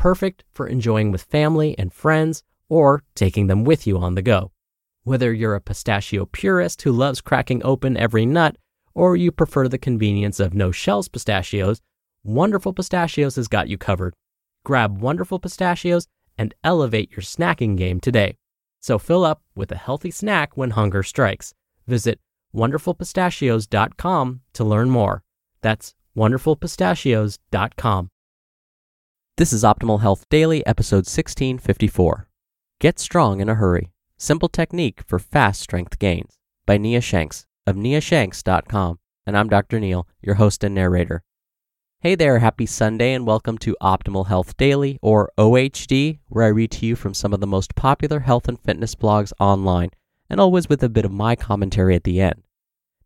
perfect for enjoying with family and friends or taking them with you on the go. Whether you're a pistachio purist who loves cracking open every nut, or you prefer the convenience of no shells pistachios, Wonderful Pistachios has got you covered. Grab Wonderful Pistachios and elevate your snacking game today. So fill up with a healthy snack when hunger strikes. Visit wonderfulpistachios.com to learn more. That's wonderfulpistachios.com. This is Optimal Health Daily, episode 1654. Get Strong in a Hurry Simple Technique for Fast Strength Gains by Nia Shanks of niashanks.com. And I'm Dr. Neal, your host and narrator. Hey there, happy Sunday, and welcome to Optimal Health Daily, or OHD, where I read to you from some of the most popular health and fitness blogs online, and always with a bit of my commentary at the end.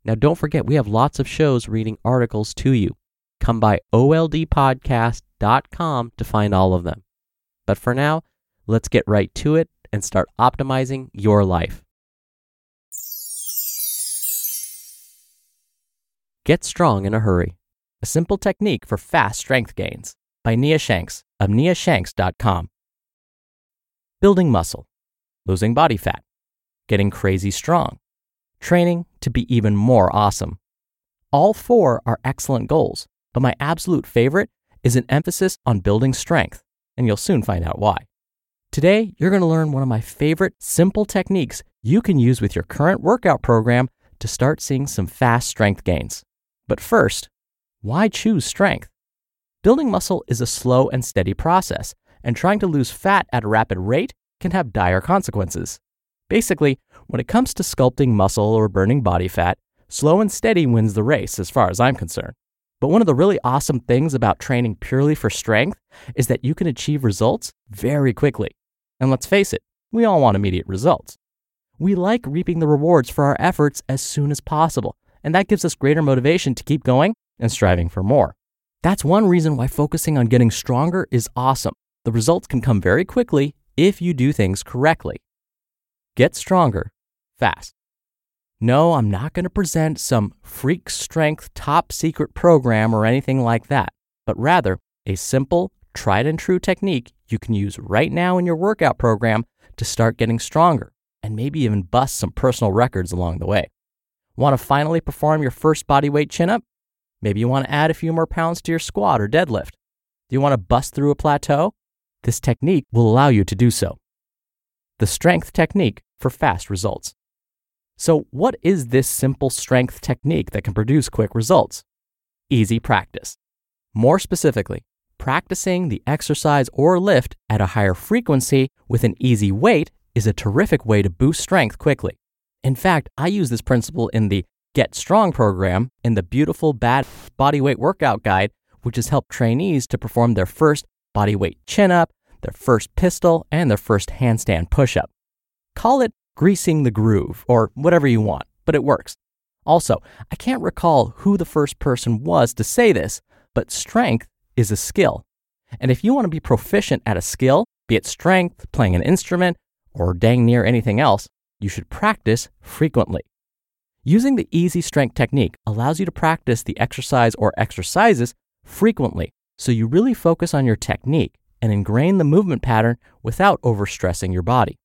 Now, don't forget, we have lots of shows reading articles to you. Come by oldpodcast.com to find all of them. But for now, let's get right to it and start optimizing your life. Get strong in a hurry. A simple technique for fast strength gains by Nia Shanks of niashanks.com. Building muscle, losing body fat, getting crazy strong, training to be even more awesome. All four are excellent goals, but my absolute favorite is an emphasis on building strength, and you'll soon find out why. Today, you're going to learn one of my favorite simple techniques you can use with your current workout program to start seeing some fast strength gains. But first, why choose strength? Building muscle is a slow and steady process, and trying to lose fat at a rapid rate can have dire consequences. Basically, when it comes to sculpting muscle or burning body fat, slow and steady wins the race as far as I'm concerned. But one of the really awesome things about training purely for strength is that you can achieve results very quickly. And let's face it, we all want immediate results. We like reaping the rewards for our efforts as soon as possible, and that gives us greater motivation to keep going and striving for more. That's one reason why focusing on getting stronger is awesome. The results can come very quickly if you do things correctly. Get stronger fast. No, I'm not going to present some freak strength top secret program or anything like that, but rather a simple, tried and true technique you can use right now in your workout program to start getting stronger and maybe even bust some personal records along the way. Want to finally perform your first bodyweight chin up? Maybe you want to add a few more pounds to your squat or deadlift. Do you want to bust through a plateau? This technique will allow you to do so. The strength technique for fast results. So, what is this simple strength technique that can produce quick results? Easy practice. More specifically, practicing the exercise or lift at a higher frequency with an easy weight is a terrific way to boost strength quickly. In fact, I use this principle in the Get Strong program in the beautiful Bad Bodyweight Workout Guide, which has helped trainees to perform their first bodyweight chin up, their first pistol, and their first handstand push up. Call it greasing the groove, or whatever you want, but it works. Also, I can't recall who the first person was to say this, but strength is a skill. And if you want to be proficient at a skill, be it strength, playing an instrument, or dang near anything else, you should practice frequently. Using the easy strength technique allows you to practice the exercise or exercises frequently, so you really focus on your technique and ingrain the movement pattern without overstressing your body.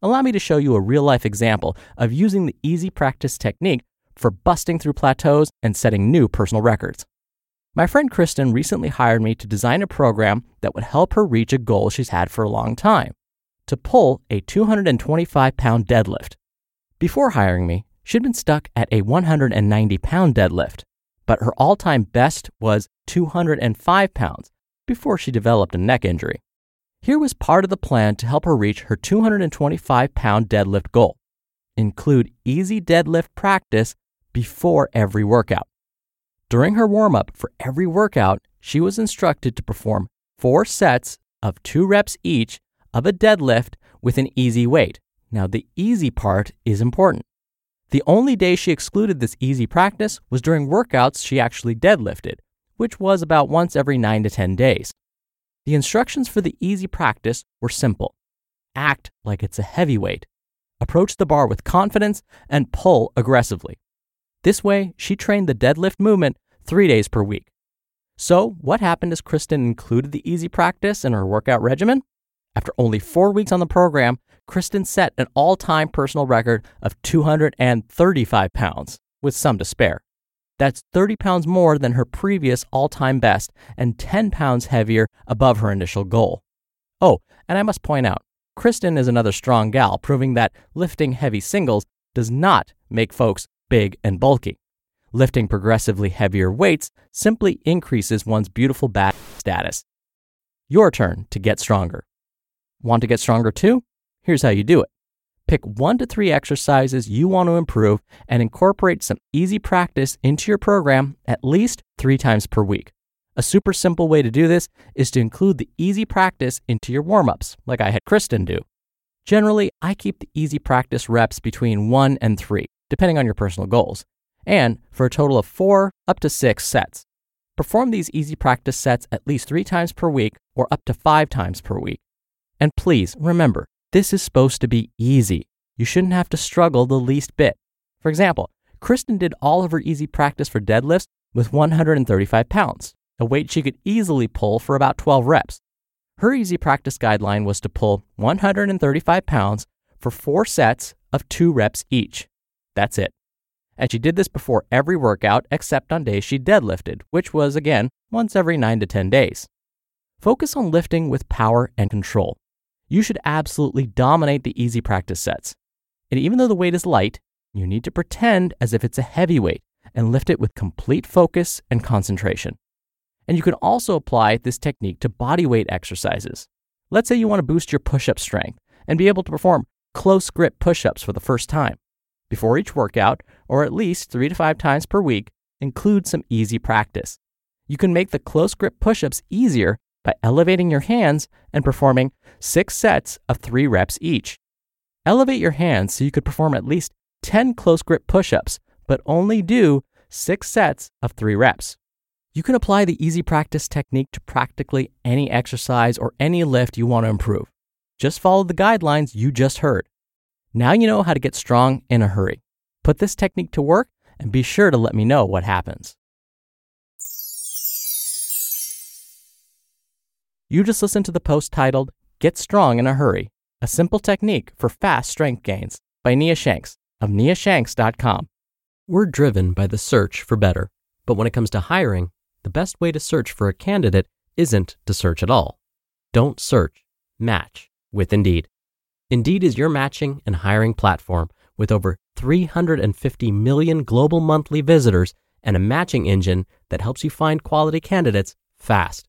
Allow me to show you a real life example of using the easy practice technique for busting through plateaus and setting new personal records. My friend Kristen recently hired me to design a program that would help her reach a goal she's had for a long time to pull a 225 pound deadlift. Before hiring me, she'd been stuck at a 190 pound deadlift, but her all time best was 205 pounds before she developed a neck injury. Here was part of the plan to help her reach her 225 pound deadlift goal include easy deadlift practice before every workout. During her warm up for every workout, she was instructed to perform four sets of two reps each of a deadlift with an easy weight. Now, the easy part is important. The only day she excluded this easy practice was during workouts she actually deadlifted, which was about once every 9 to 10 days. The instructions for the easy practice were simple act like it's a heavyweight, approach the bar with confidence, and pull aggressively. This way, she trained the deadlift movement three days per week. So, what happened as Kristen included the easy practice in her workout regimen? After only four weeks on the program, Kristen set an all time personal record of 235 pounds, with some to spare. That's 30 pounds more than her previous all time best and 10 pounds heavier above her initial goal. Oh, and I must point out, Kristen is another strong gal, proving that lifting heavy singles does not make folks big and bulky. Lifting progressively heavier weights simply increases one's beautiful back status. Your turn to get stronger. Want to get stronger too? Here's how you do it. Pick one to three exercises you want to improve and incorporate some easy practice into your program at least three times per week. A super simple way to do this is to include the easy practice into your warm ups, like I had Kristen do. Generally, I keep the easy practice reps between one and three, depending on your personal goals, and for a total of four up to six sets. Perform these easy practice sets at least three times per week or up to five times per week. And please remember, this is supposed to be easy. You shouldn't have to struggle the least bit. For example, Kristen did all of her easy practice for deadlifts with 135 pounds, a weight she could easily pull for about 12 reps. Her easy practice guideline was to pull 135 pounds for four sets of two reps each. That's it. And she did this before every workout except on days she deadlifted, which was again once every 9 to 10 days. Focus on lifting with power and control you should absolutely dominate the easy practice sets. And even though the weight is light, you need to pretend as if it's a heavy weight and lift it with complete focus and concentration. And you can also apply this technique to body weight exercises. Let's say you want to boost your push up strength and be able to perform close grip push ups for the first time. Before each workout, or at least three to five times per week, include some easy practice. You can make the close grip push ups easier by elevating your hands and performing six sets of three reps each. Elevate your hands so you could perform at least 10 close grip push ups, but only do six sets of three reps. You can apply the easy practice technique to practically any exercise or any lift you want to improve. Just follow the guidelines you just heard. Now you know how to get strong in a hurry. Put this technique to work and be sure to let me know what happens. You just listened to the post titled Get Strong in a Hurry A Simple Technique for Fast Strength Gains by Nia Shanks of niashanks.com. We're driven by the search for better, but when it comes to hiring, the best way to search for a candidate isn't to search at all. Don't search, match with Indeed. Indeed is your matching and hiring platform with over 350 million global monthly visitors and a matching engine that helps you find quality candidates fast.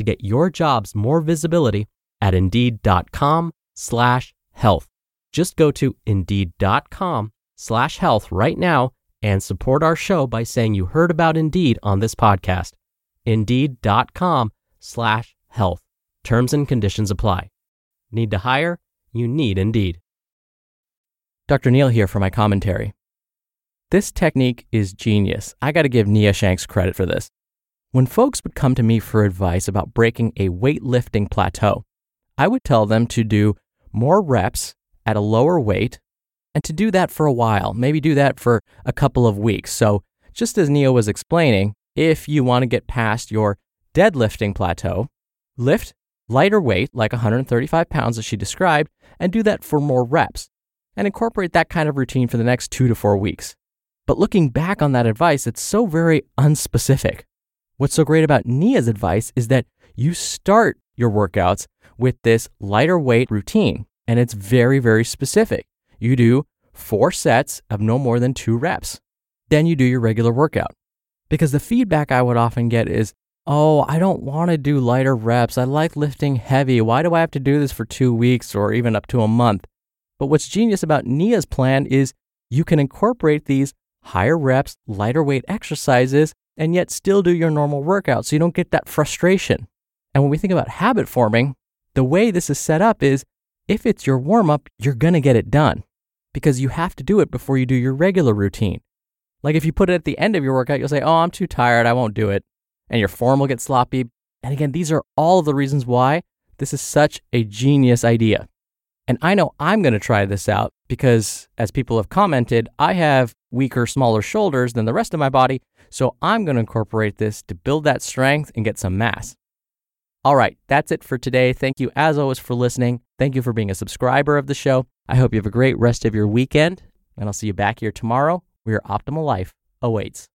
to get your jobs more visibility at indeed.com slash health. Just go to indeed.com slash health right now and support our show by saying you heard about Indeed on this podcast. Indeed.com slash health. Terms and conditions apply. Need to hire? You need Indeed. Dr. Neal here for my commentary. This technique is genius. I got to give Nia Shanks credit for this. When folks would come to me for advice about breaking a weightlifting plateau, I would tell them to do more reps at a lower weight and to do that for a while, maybe do that for a couple of weeks. So, just as Nia was explaining, if you want to get past your deadlifting plateau, lift lighter weight, like 135 pounds as she described, and do that for more reps and incorporate that kind of routine for the next two to four weeks. But looking back on that advice, it's so very unspecific. What's so great about Nia's advice is that you start your workouts with this lighter weight routine, and it's very, very specific. You do four sets of no more than two reps. Then you do your regular workout. Because the feedback I would often get is, oh, I don't want to do lighter reps. I like lifting heavy. Why do I have to do this for two weeks or even up to a month? But what's genius about Nia's plan is you can incorporate these higher reps, lighter weight exercises, and yet still do your normal workout so you don't get that frustration. And when we think about habit forming, the way this is set up is if it's your warm up, you're going to get it done because you have to do it before you do your regular routine. Like if you put it at the end of your workout, you'll say, Oh, I'm too tired. I won't do it. And your form will get sloppy. And again, these are all of the reasons why this is such a genius idea. And I know I'm going to try this out because, as people have commented, I have weaker, smaller shoulders than the rest of my body. So I'm going to incorporate this to build that strength and get some mass. All right, that's it for today. Thank you, as always, for listening. Thank you for being a subscriber of the show. I hope you have a great rest of your weekend, and I'll see you back here tomorrow where your optimal life awaits.